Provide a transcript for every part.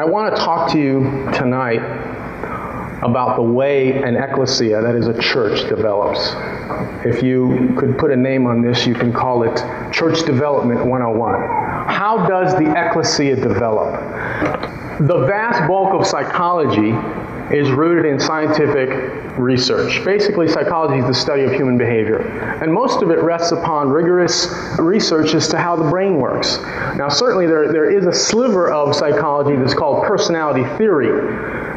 I want to talk to you tonight about the way an ecclesia, that is a church, develops. If you could put a name on this, you can call it Church Development 101. How does the ecclesia develop? The vast bulk of psychology is rooted in scientific research. Basically, psychology is the study of human behavior. And most of it rests upon rigorous research as to how the brain works. Now, certainly, there, there is a sliver of psychology that's called personality theory.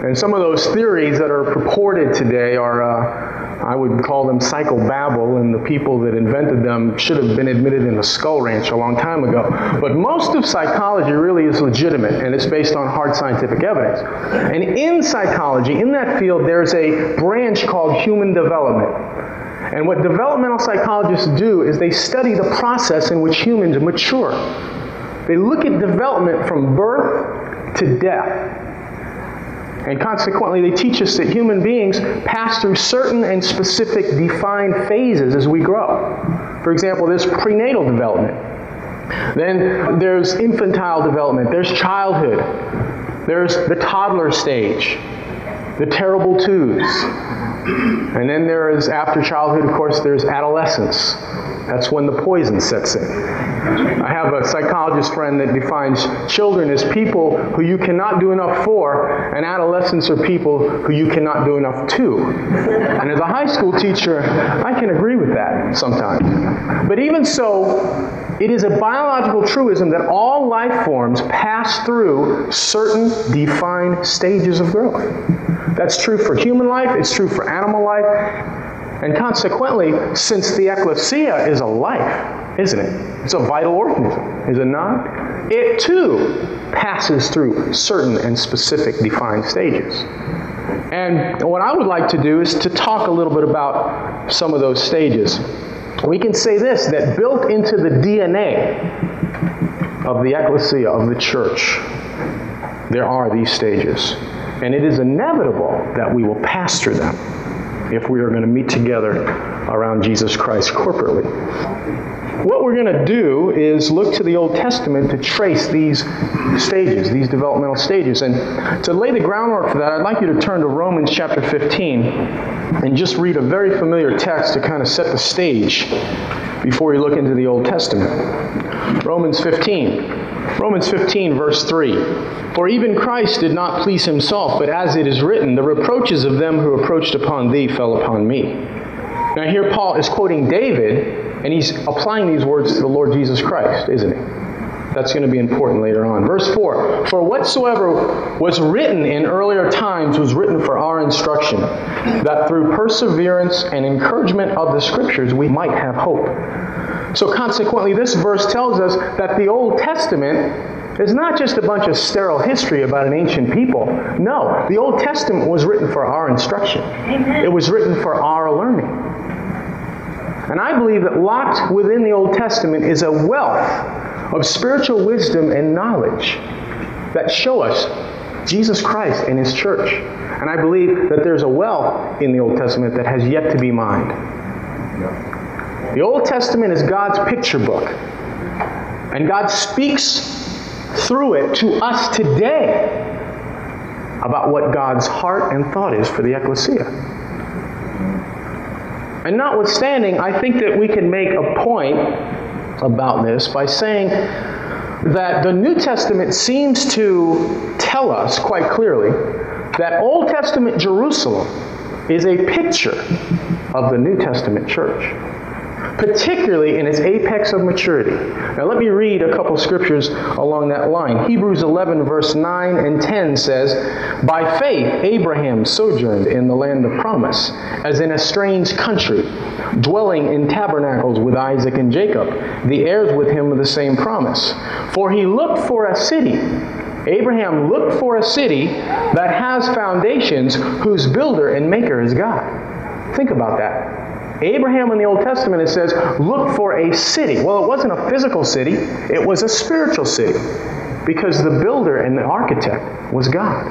And some of those theories that are purported today are. Uh, I would call them psychobabble, and the people that invented them should have been admitted in the skull ranch a long time ago. But most of psychology really is legitimate, and it's based on hard scientific evidence. And in psychology, in that field, there's a branch called human development. And what developmental psychologists do is they study the process in which humans mature. They look at development from birth to death. And consequently, they teach us that human beings pass through certain and specific defined phases as we grow. For example, there's prenatal development. Then there's infantile development. There's childhood. There's the toddler stage. The terrible twos. And then there is, after childhood, of course, there's adolescence. That's when the poison sets in. I have a psychologist friend that defines children as people who you cannot do enough for, and adolescents are people who you cannot do enough to. And as a high school teacher, I can agree with that sometimes. But even so, it is a biological truism that all life forms pass through certain defined stages of growth. That's true for human life, it's true for animal life, and consequently, since the ecclesia is a life, isn't it? It's a vital organism, is it not? It too passes through certain and specific defined stages. And what I would like to do is to talk a little bit about some of those stages. We can say this that built into the DNA of the ecclesia, of the church, there are these stages. And it is inevitable that we will pastor them if we are going to meet together around Jesus Christ corporately. What we're going to do is look to the Old Testament to trace these stages, these developmental stages. And to lay the groundwork for that, I'd like you to turn to Romans chapter 15 and just read a very familiar text to kind of set the stage before you look into the Old Testament. Romans 15. Romans 15, verse 3. For even Christ did not please himself, but as it is written, the reproaches of them who approached upon thee fell upon me. Now, here Paul is quoting David, and he's applying these words to the Lord Jesus Christ, isn't he? That's going to be important later on. Verse 4 For whatsoever was written in earlier times was written for our instruction, that through perseverance and encouragement of the Scriptures we might have hope. So, consequently, this verse tells us that the Old Testament is not just a bunch of sterile history about an ancient people. No, the Old Testament was written for our instruction, Amen. it was written for our learning. And I believe that locked within the Old Testament is a wealth of spiritual wisdom and knowledge that show us Jesus Christ and His church. And I believe that there's a wealth in the Old Testament that has yet to be mined. The Old Testament is God's picture book. And God speaks through it to us today about what God's heart and thought is for the ecclesia. And notwithstanding, I think that we can make a point about this by saying that the New Testament seems to tell us quite clearly that Old Testament Jerusalem is a picture of the New Testament church particularly in its apex of maturity. Now, let me read a couple scriptures along that line. Hebrews 11, verse 9 and 10 says, By faith, Abraham sojourned in the land of promise, as in a strange country, dwelling in tabernacles with Isaac and Jacob, the heirs with him of the same promise. For he looked for a city. Abraham looked for a city that has foundations, whose builder and maker is God. Think about that. Abraham in the Old Testament, it says, look for a city. Well, it wasn't a physical city, it was a spiritual city because the builder and the architect was God.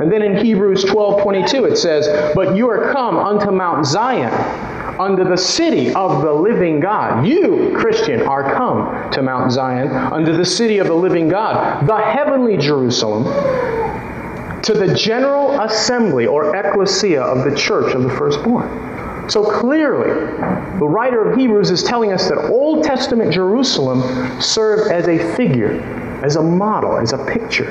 And then in Hebrews 12 22, it says, But you are come unto Mount Zion unto the city of the living God. You, Christian, are come to Mount Zion, unto the city of the living God, the heavenly Jerusalem, to the general assembly or ecclesia of the church of the firstborn. So clearly, the writer of Hebrews is telling us that Old Testament Jerusalem served as a figure, as a model, as a picture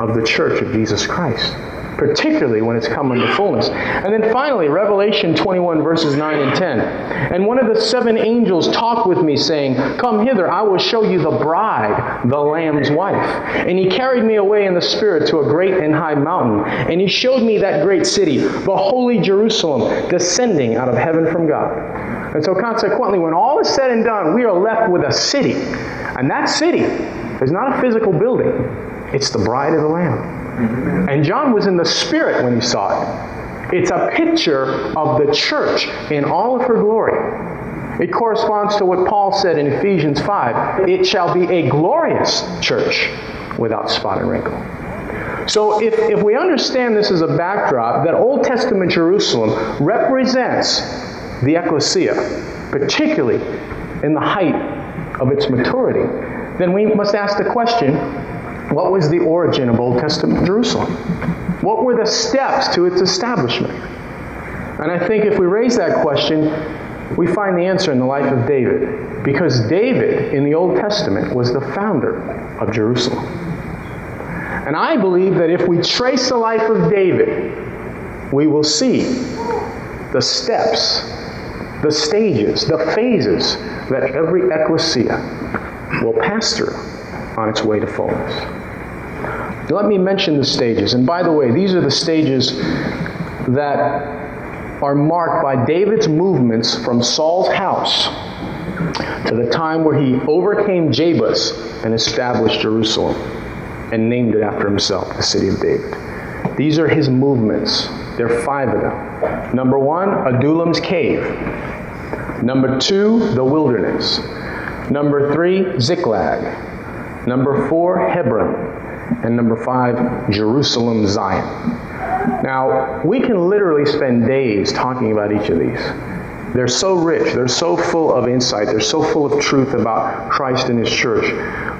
of the church of Jesus Christ particularly when it's come into fullness. And then finally, Revelation 21, verses 9 and 10. And one of the seven angels talked with me, saying, Come hither, I will show you the bride, the Lamb's wife. And he carried me away in the Spirit to a great and high mountain. And he showed me that great city, the holy Jerusalem, descending out of heaven from God. And so, consequently, when all is said and done, we are left with a city. And that city is not a physical building, it's the bride of the Lamb. Mm-hmm. And John was in the Spirit when he saw it. It's a picture of the church in all of her glory. It corresponds to what Paul said in Ephesians 5 it shall be a glorious church without spot and wrinkle. So, if, if we understand this as a backdrop, that Old Testament Jerusalem represents the ecclesia, particularly in the height of its maturity, then we must ask the question what was the origin of Old Testament Jerusalem? What were the steps to its establishment? And I think if we raise that question, we find the answer in the life of David. Because David, in the Old Testament, was the founder of Jerusalem. And I believe that if we trace the life of David, we will see the steps, the stages, the phases that every ecclesia will pass through on its way to fullness. Let me mention the stages. And by the way, these are the stages that are marked by David's movements from Saul's house to the time where he overcame Jebus and established Jerusalem and named it after himself, the city of David. These are his movements. There are five of them. Number one, Adullam's cave. Number two, the wilderness. Number three, Ziklag. Number four, Hebron. And number five, Jerusalem, Zion. Now, we can literally spend days talking about each of these. They're so rich, they're so full of insight, they're so full of truth about Christ and His church.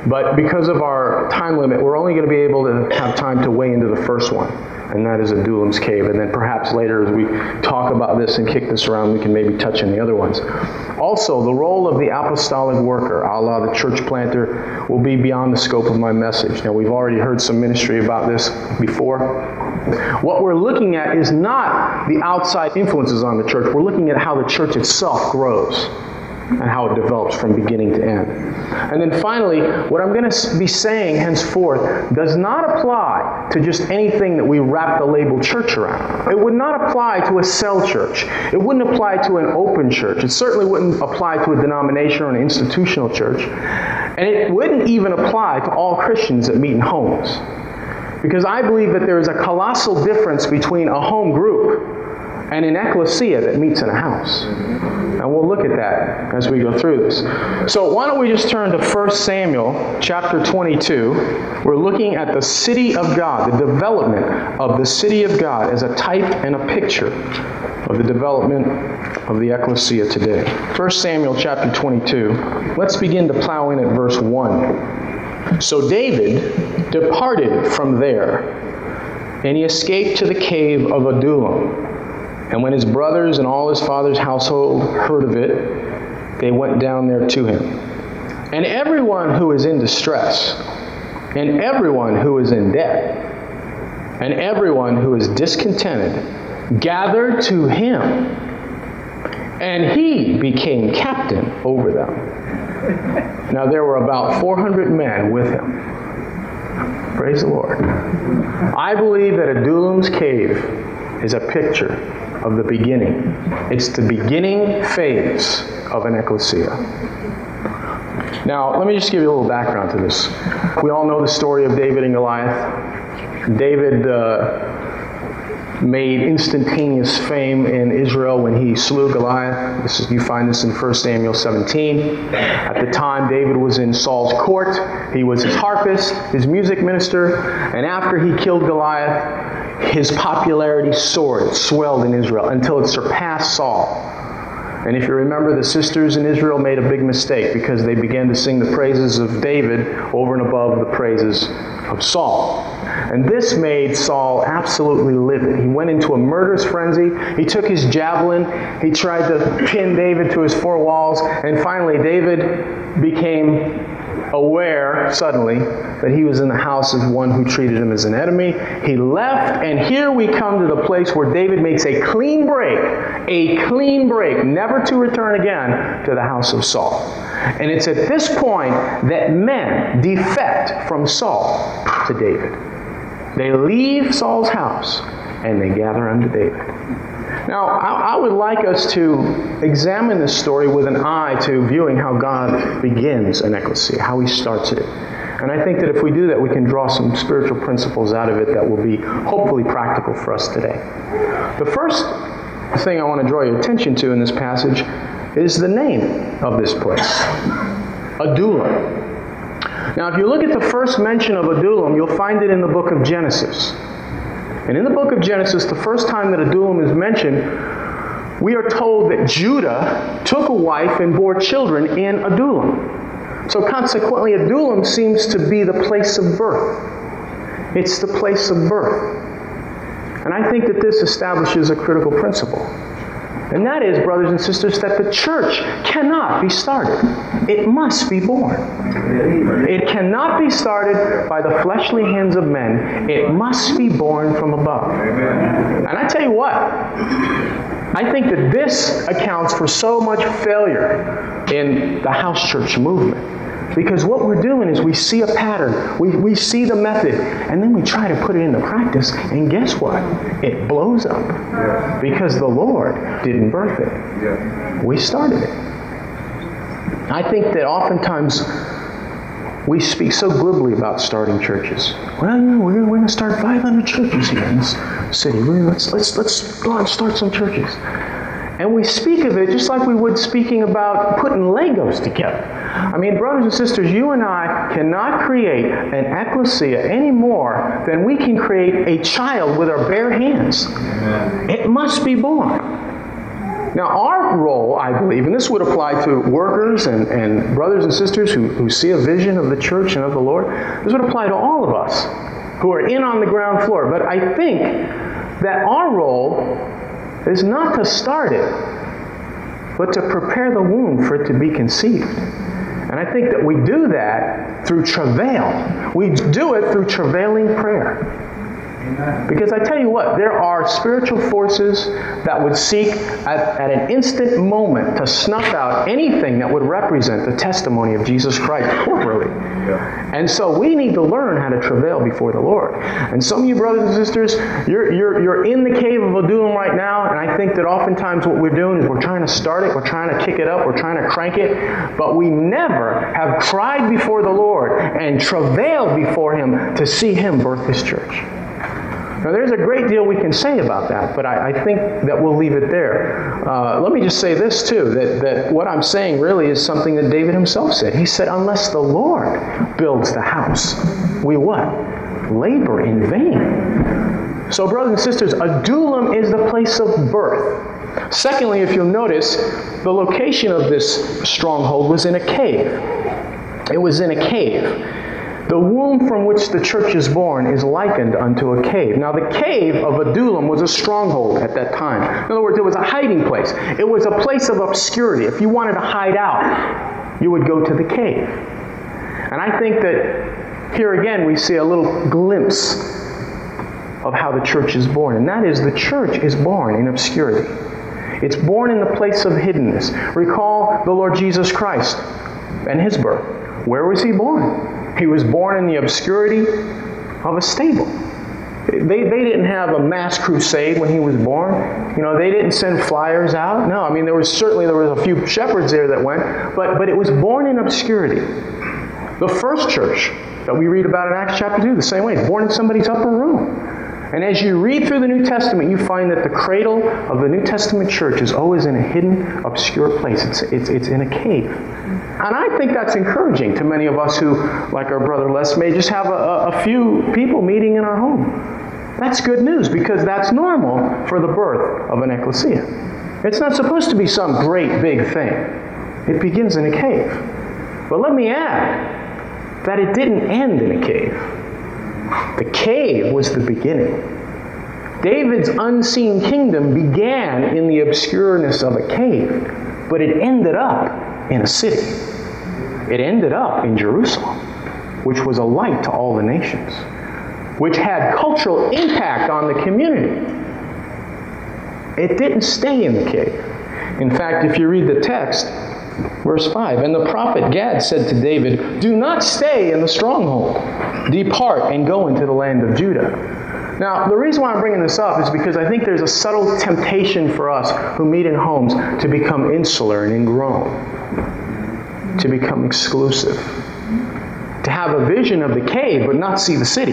But because of our time limit, we're only going to be able to have time to weigh into the first one and that is Adullam's cave. And then perhaps later, as we talk about this and kick this around, we can maybe touch on the other ones. Also, the role of the apostolic worker, Allah, the church planter, will be beyond the scope of my message. Now, we've already heard some ministry about this before. What we're looking at is not the outside influences on the church, we're looking at how the church itself grows and how it develops from beginning to end. And then finally, what I'm going to be saying henceforth does not apply to just anything that we wrap the label church around. It would not apply to a cell church. It wouldn't apply to an open church. It certainly wouldn't apply to a denomination or an institutional church. And it wouldn't even apply to all Christians that meet in homes. Because I believe that there is a colossal difference between a home group and an ecclesia that meets in a house. And we'll look at that as we go through this. So why don't we just turn to 1 Samuel chapter 22. We're looking at the city of God, the development of the city of God as a type and a picture of the development of the ecclesia today. 1 Samuel chapter 22. Let's begin to plow in at verse 1. So David departed from there, and he escaped to the cave of Adullam. And when his brothers and all his father's household heard of it, they went down there to him. And everyone who is in distress, and everyone who is in debt, and everyone who is discontented, gathered to him, and he became captain over them. Now there were about 400 men with him. Praise the Lord. I believe that Adullam's cave is a picture of the beginning. It's the beginning phase of an ecclesia. Now, let me just give you a little background to this. We all know the story of David and Goliath. David uh, made instantaneous fame in Israel when he slew Goliath. This is, you find this in 1 Samuel 17. At the time, David was in Saul's court. He was his harpist, his music minister, and after he killed Goliath, his popularity soared, it swelled in Israel until it surpassed Saul. And if you remember, the sisters in Israel made a big mistake because they began to sing the praises of David over and above the praises of Saul. And this made Saul absolutely livid. He went into a murderous frenzy. He took his javelin. He tried to pin David to his four walls. And finally, David became aware suddenly that he was in the house of one who treated him as an enemy. He left, and here we come to the place where David makes a clean break, a clean break, never to return again to the house of Saul. And it's at this point that men defect from Saul to David. They leave Saul's house and they gather unto David. Now, I, I, would like us to examine this story with an eye to viewing how God begins an ecclesia, how he starts it. And I think that if we do that, we can draw some spiritual principles out of it that will be hopefully practical for us today. The first thing I want to draw your attention to in this passage is the name of this place Adullam. Now, if you look at the first mention of Adullam, you'll find it in the book of Genesis. And in the book of Genesis, the first time that Adullam is mentioned, we are told that Judah took a wife and bore children in Adullam. So consequently, Adullam seems to be the place of birth. It's the place of birth. And I think that this establishes a critical principle. And that is, brothers and sisters, that the church cannot be started. It must be born. It cannot be started by the fleshly hands of men. It must be born from above. And I tell you what, I think that this accounts for so much failure in the house church movement. Because what we're doing is we see a pattern, we, we see the method, and then we try to put it into practice, and guess what? It blows up. Yeah. Because the Lord didn't birth it. Yeah. We started it. I think that oftentimes we speak so glibly about starting churches. Well, you know, we're, we're going to start 500 churches here in this city. Let's, let's, let's go and start some churches. And we speak of it just like we would speaking about putting Legos together. I mean, brothers and sisters, you and I cannot create an ecclesia any more than we can create a child with our bare hands. Amen. It must be born. Now, our role, I believe, and this would apply to workers and, and brothers and sisters who, who see a vision of the church and of the Lord, this would apply to all of us who are in on the ground floor. But I think that our role is not to start it, but to prepare the womb for it to be conceived. And I think that we do that through travail. We do it through travailing prayer. Because I tell you what, there are spiritual forces that would seek at, at, an instant moment to snuff out anything that would represent the testimony of Jesus Christ corporately. Yeah. And so we need to learn how to travail before the Lord. And some of you brothers and sisters, you're, you're, you're in the cave of Adullam right now, and I think that oftentimes what we're doing is we're trying to start it, we're trying to kick it up, we're trying to crank it, but we never have cried before the Lord and travailed before Him to see Him birth His church. Now, there's a great deal we can say about that, but I, I think that we'll leave it there. Uh, let me just say this, too, that, that what I'm saying really is something that David himself said. He said, Unless the Lord builds the house, we what? Labor in vain. So, brothers and sisters, Adullam is the place of birth. Secondly, if you'll notice, the location of this stronghold was in a cave. It was in a cave. The womb from which the church is born is likened unto a cave. Now, the cave of Adullam was a stronghold at that time. In other words, it was a hiding place, it was a place of obscurity. If you wanted to hide out, you would go to the cave. And I think that here again we see a little glimpse of how the church is born. And that is the church is born in obscurity. It's born in the place of hiddenness. Recall the Lord Jesus Christ and his birth. Where was he born? He was born in the obscurity of a stable. They, they didn't have a mass crusade when he was born. You know, they didn't send flyers out. No, I mean, there was certainly there was a few shepherds there that went, but, but it was born in obscurity. The first church that we read about in Acts chapter 2, the same way, born in somebody's upper room. And as you read through the New Testament, you find that the cradle of the New Testament church is always in a hidden, obscure place. It's, it's, it's in a cave. And I think that's encouraging to many of us who, like our brother Les, may just have a, a few people meeting in our home. That's good news because that's normal for the birth of an ecclesia. It's not supposed to be some great big thing. It begins in a cave. But let me add that it didn't end in a cave. The cave was the beginning. David's unseen kingdom began in the obscureness of a cave, but it ended up in a city. It ended up in Jerusalem, which was a light to all the nations which had cultural impact on the community. It didn't stay in the cave. In fact, if you read the text, verse 5 And the prophet Gad said to David, Do not stay in the stronghold, depart and go into the land of Judah. Now, the reason why I'm bringing this up is because I think there's a subtle temptation for us who meet in homes to become insular and ingrown, to become exclusive to have a vision of the cave but not see the city.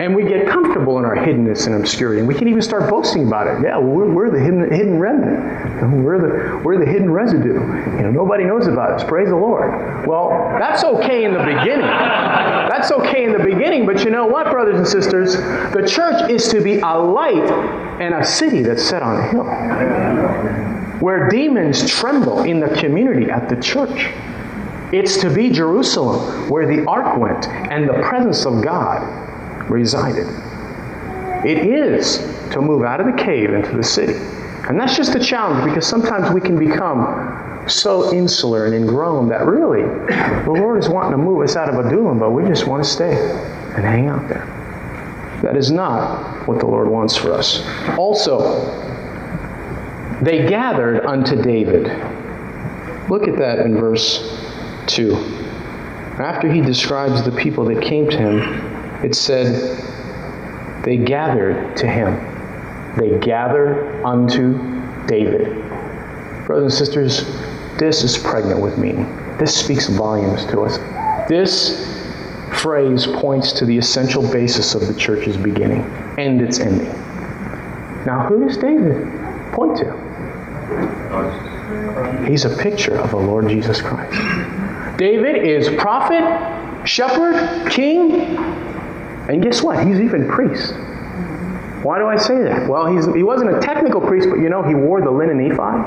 And we get comfortable in our hiddenness and obscurity. And we can even start boasting about it. Yeah, well, we're, we're the hidden, hidden remnant. We're the, we're the hidden residue. You know, nobody knows about us. Praise the Lord. Well, that's okay in the beginning. That's okay in the beginning. But you know what, brothers and sisters? The church is to be a light and a city that's set on a hill. Where demons tremble in the community at the church. It's to be Jerusalem where the ark went and the presence of God resided. It is to move out of the cave into the city. And that's just a challenge because sometimes we can become so insular and ingrown that really the Lord is wanting to move us out of Adullam, but we just want to stay and hang out there. That is not what the Lord wants for us. Also, they gathered unto David. Look at that in verse 2. After he describes the people that came to him, it said, They gathered to him. They gathered unto David. Brothers and sisters, this is pregnant with meaning. This speaks volumes to us. This phrase points to the essential basis of the church's beginning and its ending. Now, who does David point to? He's a picture of the Lord Jesus Christ. David is prophet, shepherd, king, and guess what? He's even priest. Why do I say that? Well, he wasn't a technical priest, but you know, he wore the linen ephod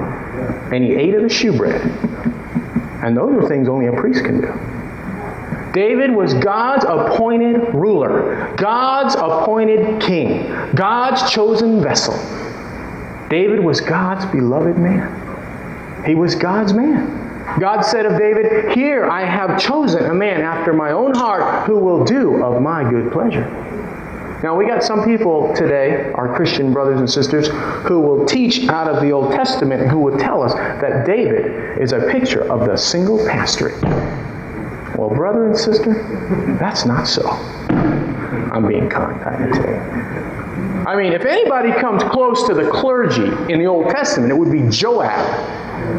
and he ate of the shewbread. And those are things only a priest can do. David was God's appointed ruler, God's appointed king, God's chosen vessel. David was God's beloved man. He was God's man. God said of David, Here I have chosen a man after my own heart who will do of my good pleasure. Now, we got some people today, our Christian brothers and sisters, who will teach out of the Old Testament and who will tell us that David is a picture of the single pastorate. Well, brother and sister, that's not so. I'm being kind, I can tell. I mean, if anybody comes close to the clergy in the Old Testament, it would be Joab.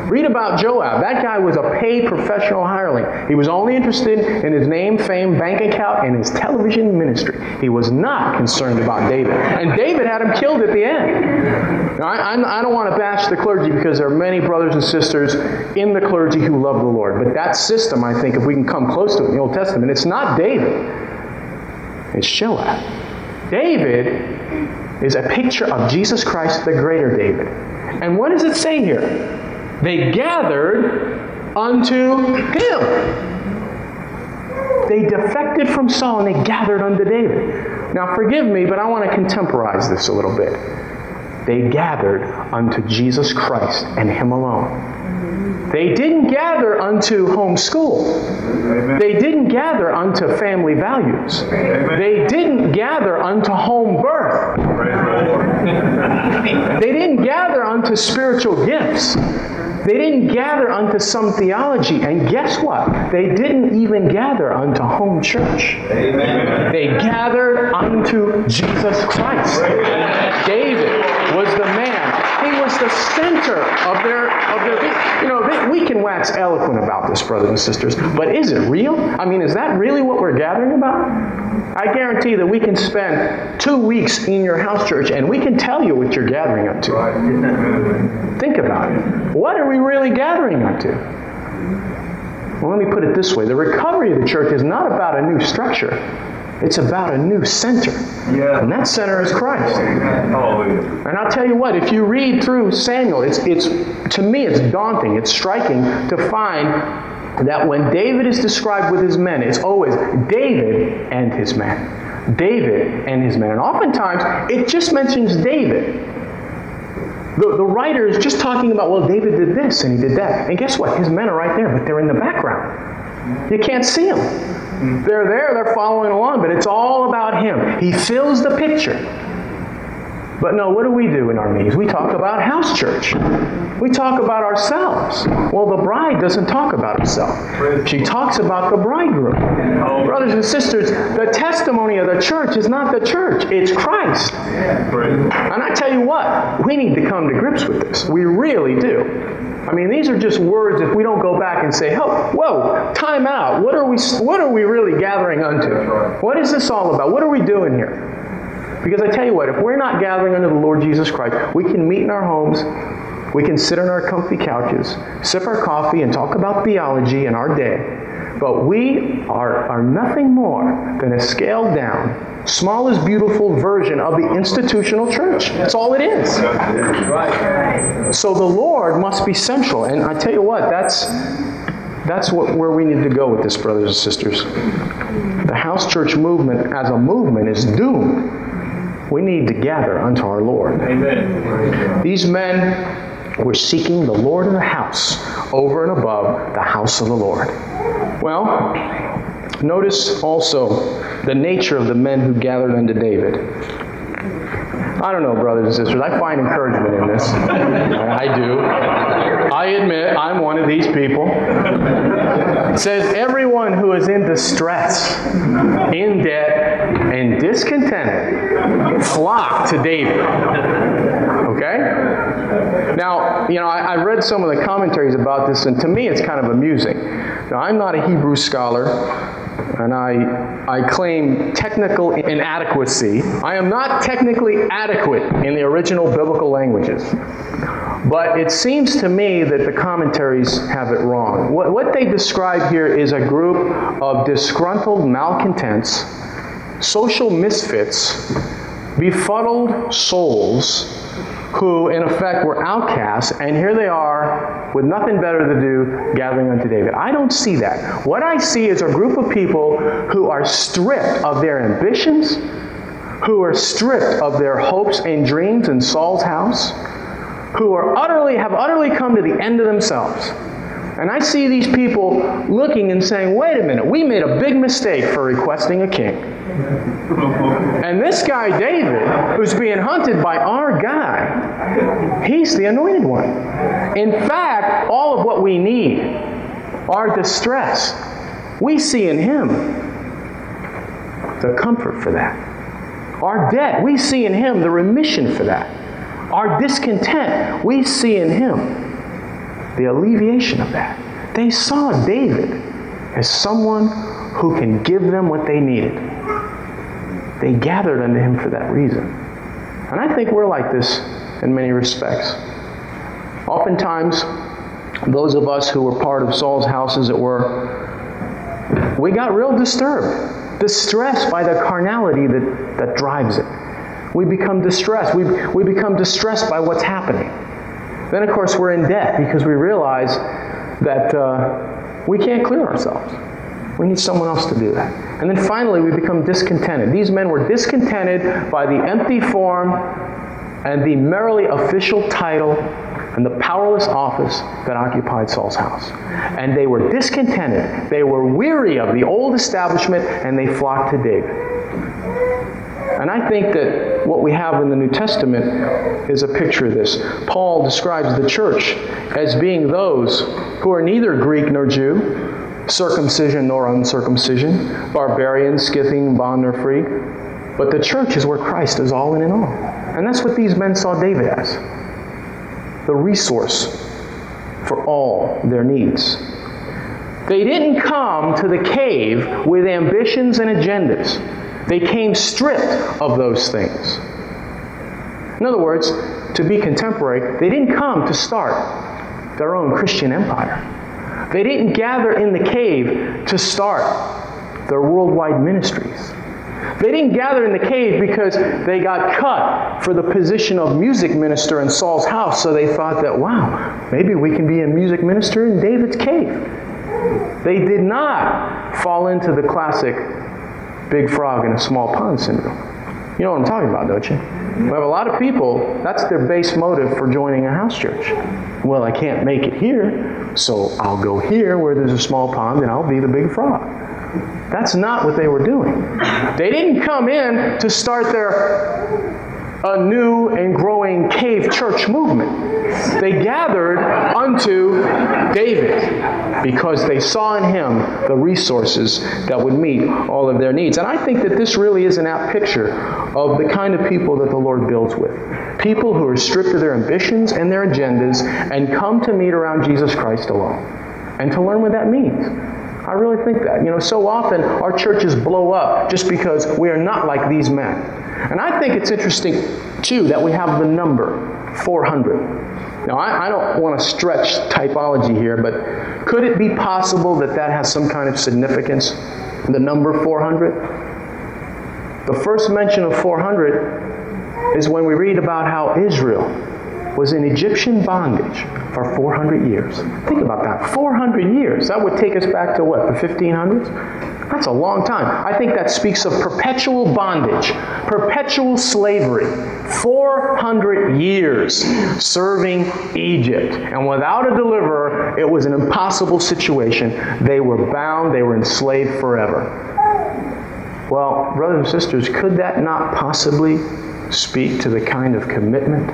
Read about Joab. That guy was a paid professional hireling. He was only interested in his name, fame, bank account, and his television ministry. He was not concerned about David. And David had him killed at the end. Now, I, I don't want to bash the clergy because there are many brothers and sisters in the clergy who love the Lord. But that system, I think, if we can come close to it in the Old Testament, it's not David, it's Joab. David is a picture of Jesus Christ, the greater David. And what does it say here? They gathered unto him. They defected from Saul and they gathered unto David. Now, forgive me, but I want to contemporize this a little bit. They gathered unto Jesus Christ and Him alone. They didn't gather unto home homeschool. They didn't gather unto family values. They didn't gather unto home birth. They didn't gather unto spiritual gifts. They didn't gather unto some theology. And guess what? They didn't even gather unto home church. Amen. They gathered unto Jesus Christ. David was the man. He was the center of their of their. You know, they, we can wax eloquent about this, brothers and sisters, but is it real? I mean, is that really what we're gathering about? I guarantee that we can spend two weeks in your house church and we can tell you what you're gathering up to. Think about it. What are we really gathering up to? Well, let me put it this way the recovery of the church is not about a new structure, It's about a new center. Yeah. And that center is Christ. Hallelujah. And I'll tell you what, if you read through Samuel, it's, it's to me it's daunting, it's striking to find that when David is described with his men, it's always David and his men. David and his men. And oftentimes it just mentions David. The, the writer is just talking about, well, David did this and he did that. And guess what? His men are right there, but they're in the background. You can't see them. They're there, they're following along, but it's all about Him. He fills the picture. But no, what do we do in our meetings? We talk about house church. We talk about ourselves. Well, the bride doesn't talk about herself. She talks about the bridegroom. Brothers and sisters, the testimony of the church is not the church, it's Christ. And I tell you what, we need to come to grips with this. We really do. I mean, these are just words if we don't go back and say, oh, whoa, time out. What are we, what are we really gathering unto? What is this all about? What are we doing here? Because I tell you what, if we're not gathering under the Lord Jesus Christ, we can meet in our homes, we can sit on our comfy couches, sip our coffee, and talk about theology in our day. But we are, are nothing more than a scaled down, small is beautiful version of the institutional church. That's all it is. So the Lord must be central. And I tell you what, that's that's what, where we need to go with this, brothers and sisters. The house church movement as a movement is doomed. We need to gather unto our Lord. Amen. These men were seeking the Lord of the house over and above the house of the Lord. Well, notice also the nature of the men who gathered unto David. I don't know, brothers and sisters. I find encouragement in this. I do. I admit I'm one of these people. Says, Everyone who is in distress, in debt, and discontented flock to David. Okay? Now, you know, I, I read some of the commentaries about this, and to me it's kind of amusing. Now, I'm not a Hebrew scholar, and I, I claim technical inadequacy. I am not technically adequate in the original biblical languages. But it seems to me that the commentaries have it wrong. What, what they describe here is a group of disgruntled malcontents, social misfits, befuddled souls who, in effect, were outcasts, and here they are with nothing better to do gathering unto David. I don't see that. What I see is a group of people who are stripped of their ambitions, who are stripped of their hopes and dreams in Saul's house, who are utterly have utterly come to the end of themselves. And I see these people looking and saying, wait a minute, we made a big mistake for requesting a king. And this guy, David, who's being hunted by our guy, he's the anointed one. In fact, all of what we need, our distress, we see in him the comfort for that. Our debt, we see in him the remission for that. Our discontent, we see in him the alleviation of that. They saw David as someone who can give them what they needed. They gathered unto him for that reason. And I think we're like this in many respects. Oftentimes, those of us who were part of Saul's house, as it were, we got real disturbed, distressed by the carnality that, that drives it. We become distressed. We, we become distressed by what's happening. Then, of course, we're in debt because we realize that uh, we can't clear ourselves. We need someone else to do that. And then finally, we become discontented. These men were discontented by the empty form and the merely official title and the powerless office that occupied Saul's house. And they were discontented. They were weary of the old establishment and they flocked to David. And I think that what we have in the New Testament is a picture of this. Paul describes the church as being those who are neither Greek nor Jew, circumcision nor uncircumcision, barbarian, Scythian, bond nor free. But the church is where Christ is all in and all. And that's what these men saw David as the resource for all their needs. They didn't come to the cave with ambitions and agendas. They came stripped of those things. In other words, to be contemporary, they didn't come to start their own Christian empire. They didn't gather in the cave to start their worldwide ministries. They didn't gather in the cave because they got cut for the position of music minister in Saul's house, so they thought that, wow, maybe we can be a music minister in David's cave. They did not fall into the classic big frog in a small pond syndrome. You know what I'm talking about, don't you? We have a lot of people, that's their base motive for joining a house church. Well, I can't make it here, so I'll go here where there's a small pond and I'll be the big frog. That's not what they were doing. They didn't come in to start their a new and growing cave church movement. They gathered unto David because they saw in him the resources that would meet all of their needs. And I think that this really is an apt picture of the kind of people that the Lord builds with. People who are stripped of their ambitions and their agendas and come to meet around Jesus Christ alone and to learn what that means. I really think that. You know, so often our churches blow up just because we are not like these men. And I think it's interesting, too, that we have the number 400. Now, I, I don't want to stretch typology here, but could it be possible that that has some kind of significance? The number 400? The first mention of 400 is when we read about how Israel was in Egyptian bondage for 400 years. Think about that. 400 years. That would take us back to what, the 1500s? That's a long time. I think that speaks of perpetual bondage, perpetual slavery. 400 years serving Egypt. And without a deliverer, it was an impossible situation. They were bound, they were enslaved forever. Well, brothers and sisters, could that not possibly speak to the kind of commitment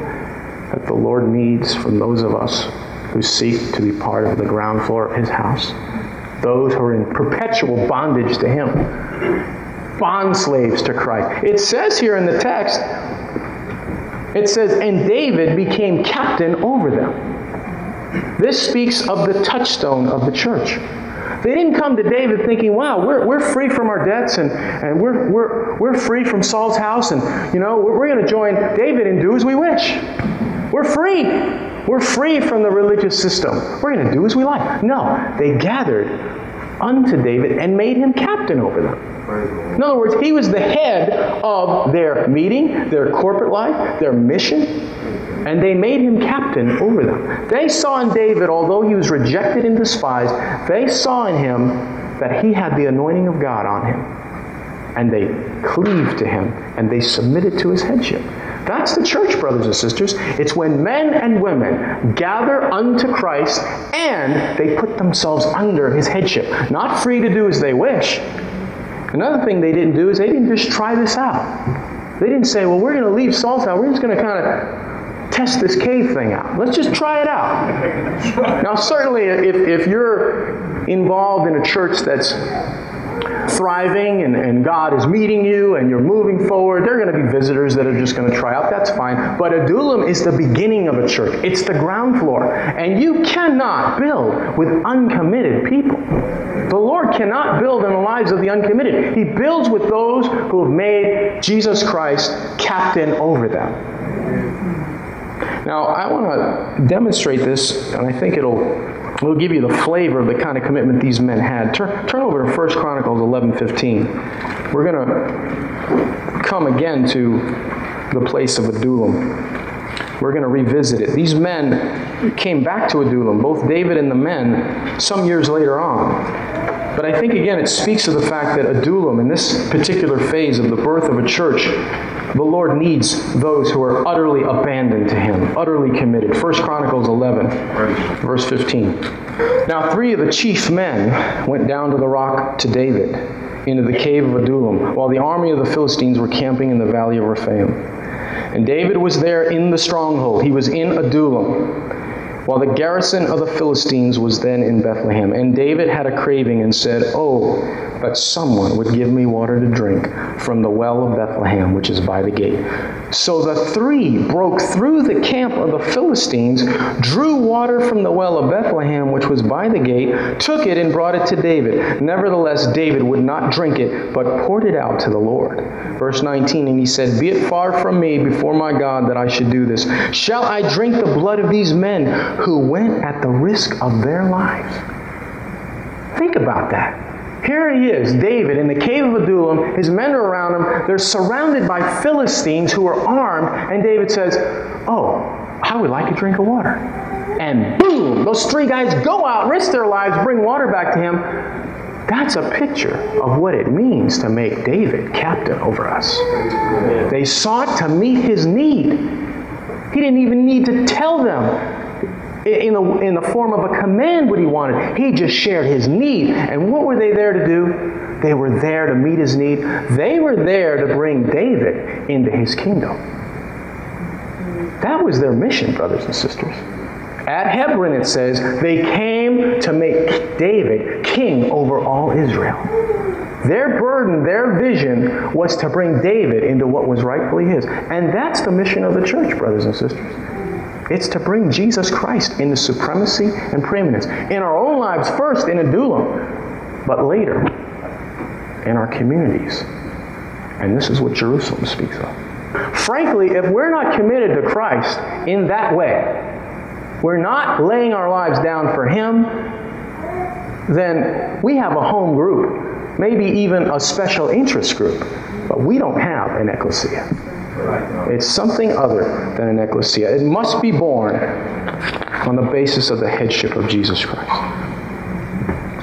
that the Lord needs from those of us who seek to be part of the ground floor of His house. Those who are in perpetual bondage to Him, bond slaves to Christ. It says here in the text, it says, and David became captain over them. This speaks of the touchstone of the church. They didn't come to David thinking, wow, we're, we're free from our debts and, and we're, we're, we're free from Saul's house and, you know, we're, we're going to join David and do as we wish. We're free. We're free from the religious system. We're going to do as we like. No, they gathered unto David and made him captain over them. In other words, he was the head of their meeting, their corporate life, their mission, and they made him captain over them. They saw in David, although he was rejected and despised, they saw in him that he had the anointing of God on him. And they cleaved to him and they submitted to his headship. That's the church, brothers and sisters. It's when men and women gather unto Christ and they put themselves under his headship, not free to do as they wish. Another thing they didn't do is they didn't just try this out. They didn't say, well, we're going to leave Saul's house. We're just going to kind of test this cave thing out. Let's just try it out. now, certainly, if, if you're involved in a church that's thriving and, and God is meeting you and you're moving forward, there are going to be visitors that are just going to try out. That's fine. But a Adullam is the beginning of a church, it's the ground floor. And you cannot build with uncommitted people. The Lord cannot build in the lives of the uncommitted. He builds with those who have made Jesus Christ captain over them. Now, I want to demonstrate this, and I think it'll We'll give you the flavor of the kind of commitment these men had. Turn, turn over to 1 Chronicles 11.15. We're going to come again to the place of Adullam. We're going to revisit it. These men came back to Adullam, both David and the men, some years later on. But I think, again, it speaks to the fact that Adullam, in this particular phase of the birth of a church, the Lord needs those who are utterly abandoned to him, utterly committed. 1 Chronicles 11, verse 15. Now three of the chief men went down to the rock to David, into the cave of Adullam, while the army of the Philistines were camping in the valley of Rephaim. And David was there in the stronghold. He was in Adullam, while the garrison of the Philistines was then in Bethlehem. And David had a craving and said, Oh, but someone would give me water to drink from the well of Bethlehem, which is by the gate. So the three broke through the camp of the Philistines, drew water from the well of Bethlehem, which was by the gate, took it and brought it to David. Nevertheless, David would not drink it, but poured it out to the Lord. Verse 19, and he said, Be it far from me before my God that I should do this. Shall I drink the blood of these men who went at the risk of their lives? Think about that. Here he is, David, in the cave of Adullam. His men are around him. They're surrounded by Philistines who are armed. And David says, Oh, I would like a drink of water. And boom, those three guys go out, risk their lives, bring water back to him. That's a picture of what it means to make David captain over us. They sought to meet his need. He didn't even need to tell them in, in the form of a command what he wanted. He just shared his need. And what were they there to do? They were there to meet his need. They were there to bring David into his kingdom. That was their mission, brothers and sisters. At Hebron, it says, they came to make David king over all Israel. Their burden, their vision was to bring David into what was rightfully his. And that's the mission of the church, brothers and sisters. It's to bring Jesus Christ into supremacy and preeminence in our own lives first in a Adullam, but later in our communities. And this is what Jerusalem speaks of. Frankly, if we're not committed to Christ in that way, we're not laying our lives down for Him, then we have a home group, maybe even a special interest group, but we don't have an ecclesia. It's something other than an ecclesia. It must be born on the basis of the headship of Jesus Christ.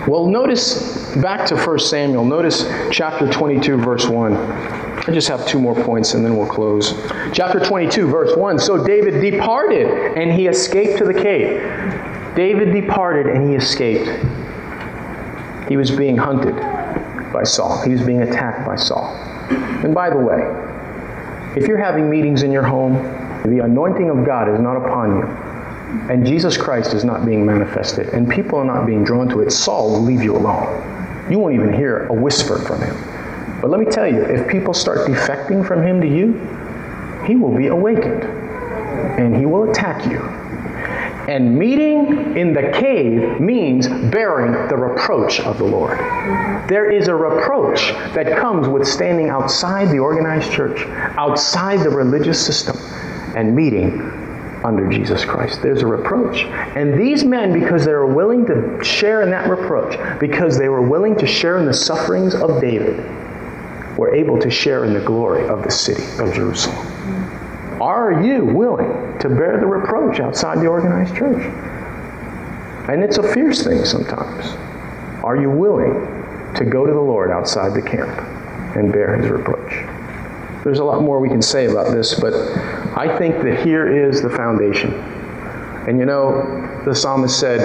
Well, notice back to 1 Samuel, notice chapter 22, verse 1. I just have two more points and then we'll close. Chapter 22, verse 1. So David departed and he escaped to the cave. David departed and he escaped. He was being hunted by Saul, he was being attacked by Saul. And by the way, if you're having meetings in your home, the anointing of God is not upon you, and Jesus Christ is not being manifested, and people are not being drawn to it, Saul will leave you alone. You won't even hear a whisper from him. But let me tell you, if people start defecting from him to you, he will be awakened, and he will attack you and meeting in the cave means bearing the reproach of the Lord. There is a reproach that comes with standing outside the organized church, outside the religious system, and meeting under Jesus Christ. There's a reproach. And these men, because they were willing to share in that reproach, because they were willing to share in the sufferings of David, were able to share in the glory of the city of Jerusalem. Are you willing to bear the reproach outside the organized church? And it's a fierce thing sometimes. Are you willing to go to the Lord outside the camp and bear his reproach? There's a lot more we can say about this, but I think that here is the foundation. And you know, the psalmist said,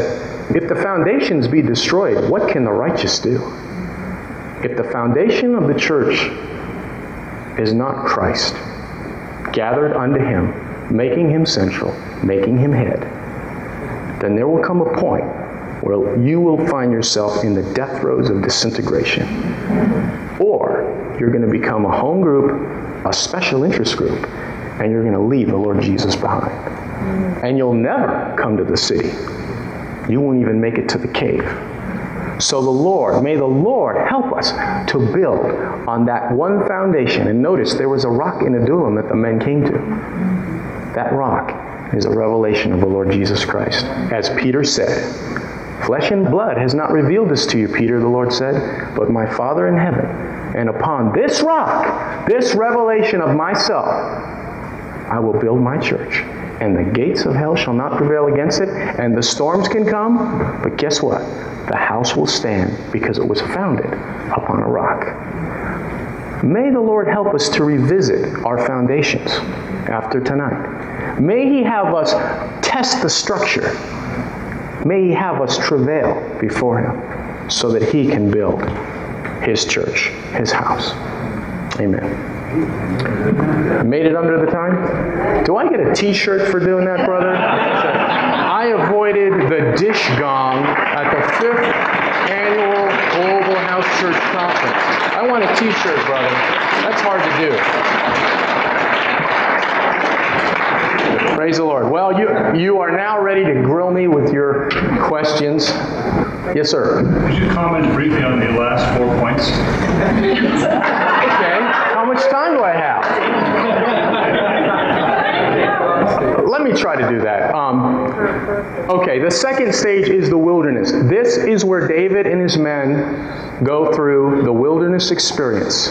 If the foundations be destroyed, what can the righteous do? If the foundation of the church is not Christ, gathered unto him, making him central, making him head, then there will come a point where you will find yourself in the death throes of disintegration. Or you're going to become a home group, a special interest group, and you're going to leave the Lord Jesus behind. And you'll never come to the city. You won't even make it to the cave. So the Lord, may the Lord help us to build on that one foundation. And notice there was a rock in Adullam that the men came to. That rock is a revelation of the Lord Jesus Christ. As Peter said, Flesh and blood has not revealed this to you, Peter, the Lord said, but my Father in heaven. And upon this rock, this revelation of myself, I will build my church. And the gates of hell shall not prevail against it, and the storms can come, but guess what? the house will stand because it was founded upon a rock. May the Lord help us to revisit our foundations after tonight. May He have us test the structure. May He have us travail before Him so that He can build His church, His house. Amen. Made it under the time? Do I get a t shirt for doing that, brother? I avoided the dish gong at the fifth annual Global House Church Conference. I want a t shirt, brother. That's hard to do. Praise the Lord. Well, you, you are now ready to grill me with your questions. Yes, sir. Could you comment briefly on the last four points? okay. How much time do I have? Let me try to do that. Um, Okay, the second stage is the wilderness. This is where David and his men go through the wilderness experience.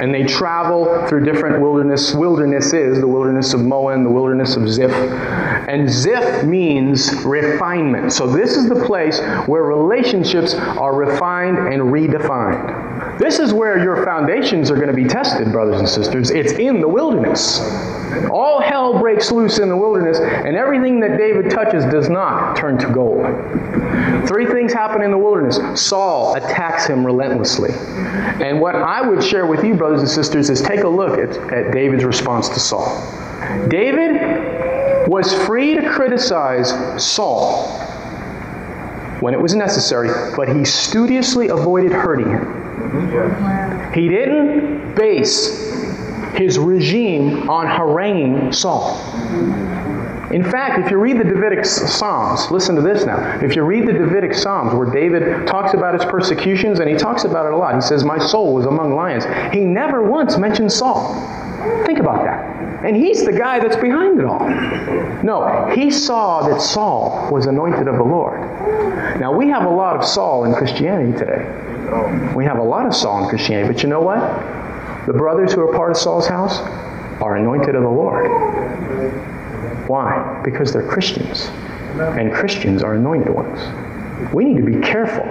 And they travel through different wilderness wildernesses, the wilderness of Moab, the wilderness of Ziph. And Ziph means refinement. So this is the place where relationships are refined and redefined. This is where your foundations are going to be tested, brothers and sisters. It's in the wilderness. All hell breaks loose in the wilderness, and everything that David touches does not turn to gold. Three things happen in the wilderness. Saul attacks him relentlessly. And what I would share with you, brothers and sisters, is take a look at, at David's response to Saul. David was free to criticize Saul when it was necessary, but he studiously avoided hurting him. He didn't base his regime on haranguing Saul. In fact, if you read the Davidic Psalms, listen to this now. If you read the Davidic Psalms where David talks about his persecutions, and he talks about it a lot, he says, My soul was among lions. He never once mentions Saul. Think about that. And he's the guy that's behind it all. No, he saw that Saul was anointed of the Lord. Now, we have a lot of Saul in Christianity today. We have a lot of Saul in Christianity, but you know what? The brothers who are part of Saul's house are anointed of the Lord. Why? Because they're Christians. And Christians are anointed ones. We need to be careful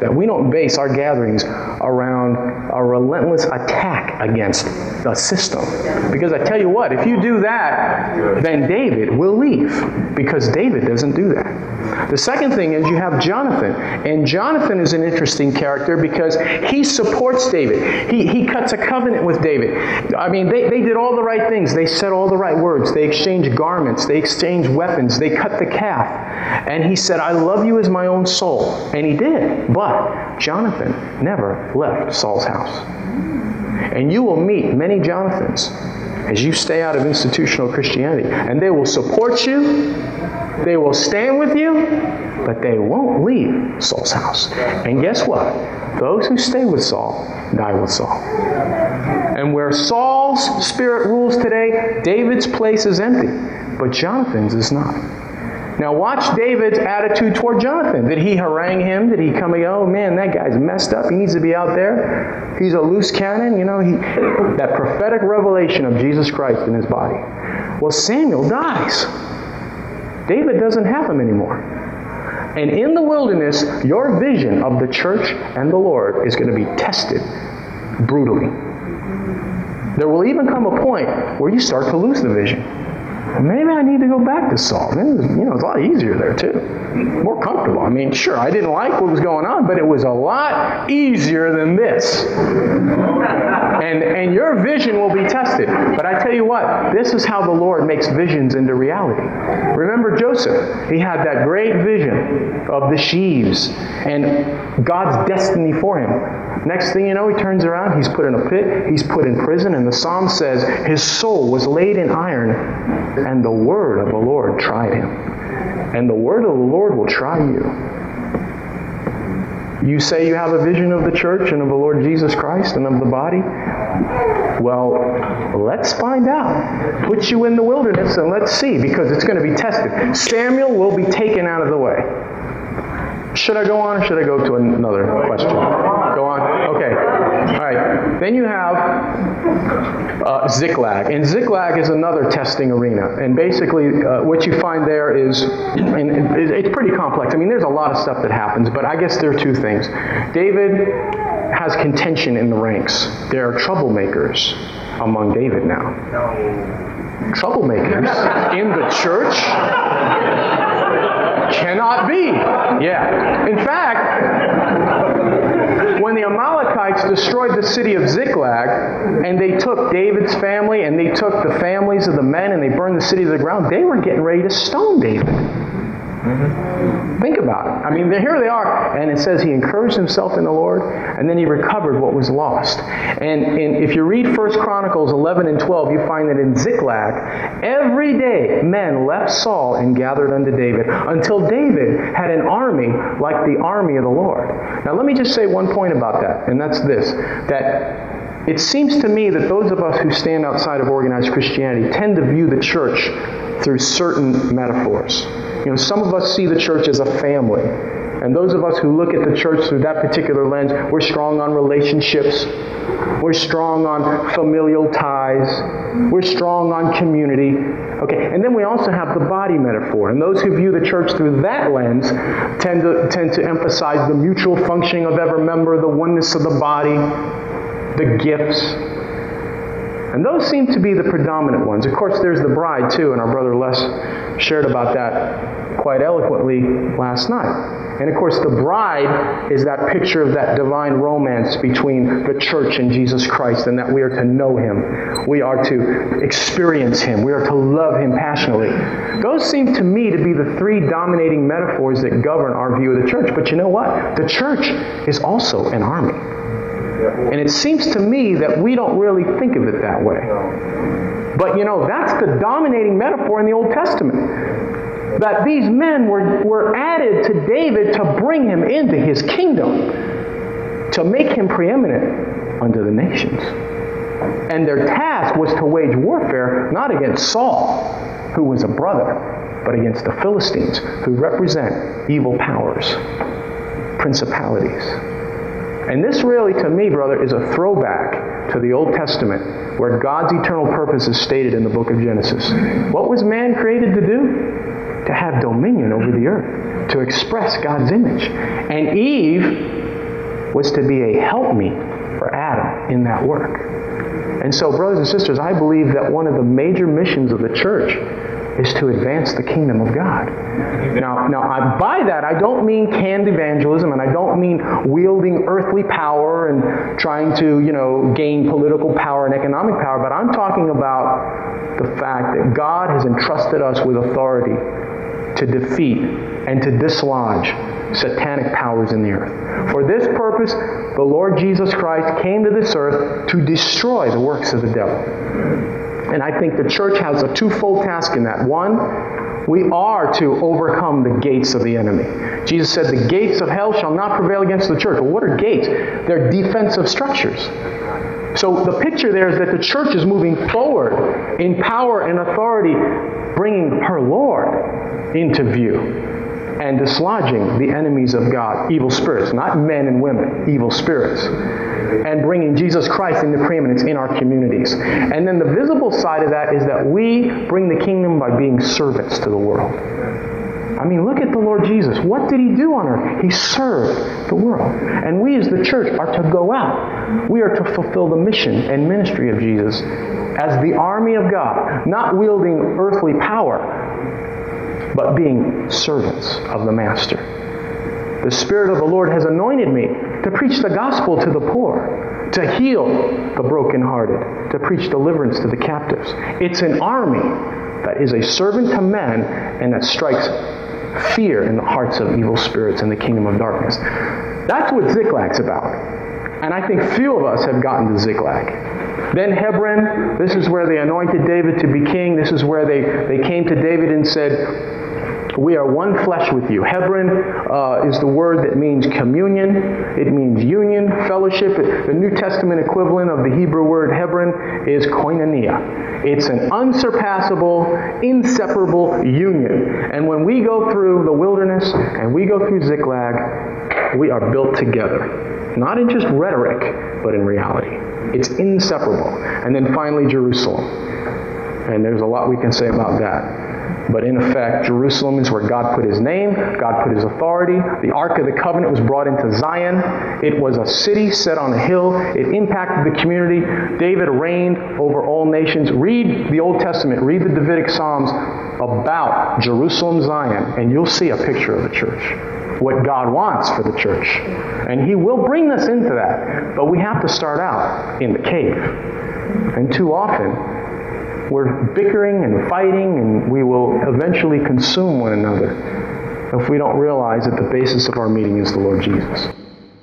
that we don't base our gatherings around a relentless attack against the system. Because I tell you what, if you do that, then David will leave. Because David doesn't do that. The second thing is you have Jonathan. And Jonathan is an interesting character because he supports David. He, he cuts a covenant with David. I mean, they, they did all the right things. They said all the right words. They exchanged garments. They exchanged weapons. They cut the calf. And he said, I love you as my own soul. And he did. But but Jonathan never left Saul's house. And you will meet many Jonathans as you stay out of institutional Christianity. And they will support you, they will stand with you, but they won't leave Saul's house. And guess what? Those who stay with Saul die with Saul. And where Saul's spirit rules today, David's place is empty, but Jonathan's is not. Now watch David's attitude toward Jonathan. Did he harangue him? Did he come and go, oh man, that guy's messed up. He needs to be out there. He's a loose cannon. You know, he, that prophetic revelation of Jesus Christ in his body. Well, Samuel dies. David doesn't have him anymore. And in the wilderness, your vision of the church and the Lord is going to be tested brutally. There will even come a point where you start to lose the vision. Maybe I need to go back to Saul. you know, it's a lot easier there too. More comfortable. I mean, sure, I didn't like what was going on, but it was a lot easier than this. And and your vision will be tested. But I tell you what, this is how the Lord makes visions into reality. Remember Joseph. He had that great vision of the sheaves and God's destiny for him. Next thing you know, he turns around, he's put in a pit, he's put in prison, and the psalm says his soul was laid in iron and the word of the Lord tried him. And the word of the Lord will try you. You say you have a vision of the church and of the Lord Jesus Christ and of the body? Well, let's find out. Put you in the wilderness and let's see because it's going to be tested. Samuel will be taken out of the way. Should I go on or should I go to another question? Go on? Okay. All right. Then you have uh, Ziklag. And Ziklag is another testing arena. And basically, uh, what you find there is, and it's pretty complex. I mean, there's a lot of stuff that happens, but I guess there are two things. David has contention in the ranks. There are troublemakers among David now. Troublemakers in the church? Cannot be. Yeah. In fact, when the Destroyed the city of Ziklag, and they took David's family and they took the families of the men and they burned the city to the ground, they were getting ready to stone David. Mm-hmm. Think about it. I mean, here they are, and it says he encouraged himself in the Lord, and then he recovered what was lost. And, if you read 1 Chronicles 11 and 12, you find that in Ziklag, every day men left Saul and gathered unto David, until David had an army like the army of the Lord. Now, let me just say one point about that, and that's this that it seems to me that those of us who stand outside of organized Christianity tend to view the church through certain metaphors. You know, some of us see the church as a family. And those of us who look at the church through that particular lens, we're strong on relationships. We're strong on familial ties. We're strong on community. Okay, and then we also have the body metaphor. And those who view the church through that lens tend to, tend to emphasize the mutual functioning of every member, the oneness of the body, the gifts. And those seem to be the predominant ones. Of course, there's the bride, too, and our brother Les shared about that quite eloquently last night. And of course, the bride is that picture of that divine romance between the church and Jesus Christ, and that we are to know him. We are to experience him. We are to love him passionately. Those seem to me to be the three dominating metaphors that govern our view of the church. But you know what? The church is also an army. And it seems to me that we don't really think of it that way. But you know, that's the dominating metaphor in the Old Testament that these men were, were added to David to bring him into his kingdom, to make him preeminent under the nations. And their task was to wage warfare not against Saul, who was a brother, but against the Philistines, who represent evil powers, principalities. And this really, to me, brother, is a throwback to the Old Testament where God's eternal purpose is stated in the book of Genesis. What was man created to do? to have dominion over the earth, to express God's image. And Eve was to be a helpmeet for Adam in that work. And so, brothers and sisters, I believe that one of the major missions of the church is to advance the kingdom of God. Now, now I, by that, I don't mean canned evangelism, and I don't mean wielding earthly power and trying to, you know, gain political power and economic power, but I'm talking about the fact that God has entrusted us with authority to defeat and to dislodge satanic powers in the earth. For this purpose, the Lord Jesus Christ came to this earth to destroy the works of the devil. And I think the church has a twofold task in that. One, we are to overcome the gates of the enemy. Jesus said, The gates of hell shall not prevail against the church. Well, what are gates? They're defensive structures. So the picture there is that the church is moving forward in power and authority, bringing her Lord into view and dislodging the enemies of God, evil spirits, not men and women, evil spirits, and bringing Jesus Christ into preeminence in our communities. And then the visible side of that is that we bring the kingdom by being servants to the world. I mean, look at the Lord Jesus. What did he do on earth? He served the world. And we as the church are to go out. We are to fulfill the mission and ministry of Jesus as the army of God, not wielding earthly power, but being servants of the Master. The Spirit of the Lord has anointed me to preach the gospel to the poor, to heal the brokenhearted, to preach deliverance to the captives. It's an army that is a servant to men and that strikes fear in the hearts of evil spirits in the kingdom of darkness. That's what Ziklag's about. And I think few of us have gotten to Ziklag. Then Hebron, this is where they anointed David to be king. This is where they, they came to David and said, we are one flesh with you. Hebron uh, is the word that means communion. It means union, fellowship. The New Testament equivalent of the Hebrew word Hebron is koinonia. It's an unsurpassable, inseparable union. And when we go through the wilderness and we go through Ziklag, we are built together. Not in just rhetoric, but in reality. It's inseparable. And then finally, Jerusalem. And there's a lot we can say about that. But in effect, Jerusalem is where God put his name, God put his authority. The Ark of the Covenant was brought into Zion. It was a city set on a hill. It impacted the community. David reigned over all nations. Read the Old Testament, read the Davidic Psalms about Jerusalem, Zion, and you'll see a picture of the church. What God wants for the church. And he will bring us into that. But we have to start out in the cave. And too often, we're bickering and fighting, and we will eventually consume one another if we don't realize that the basis of our meeting is the Lord Jesus.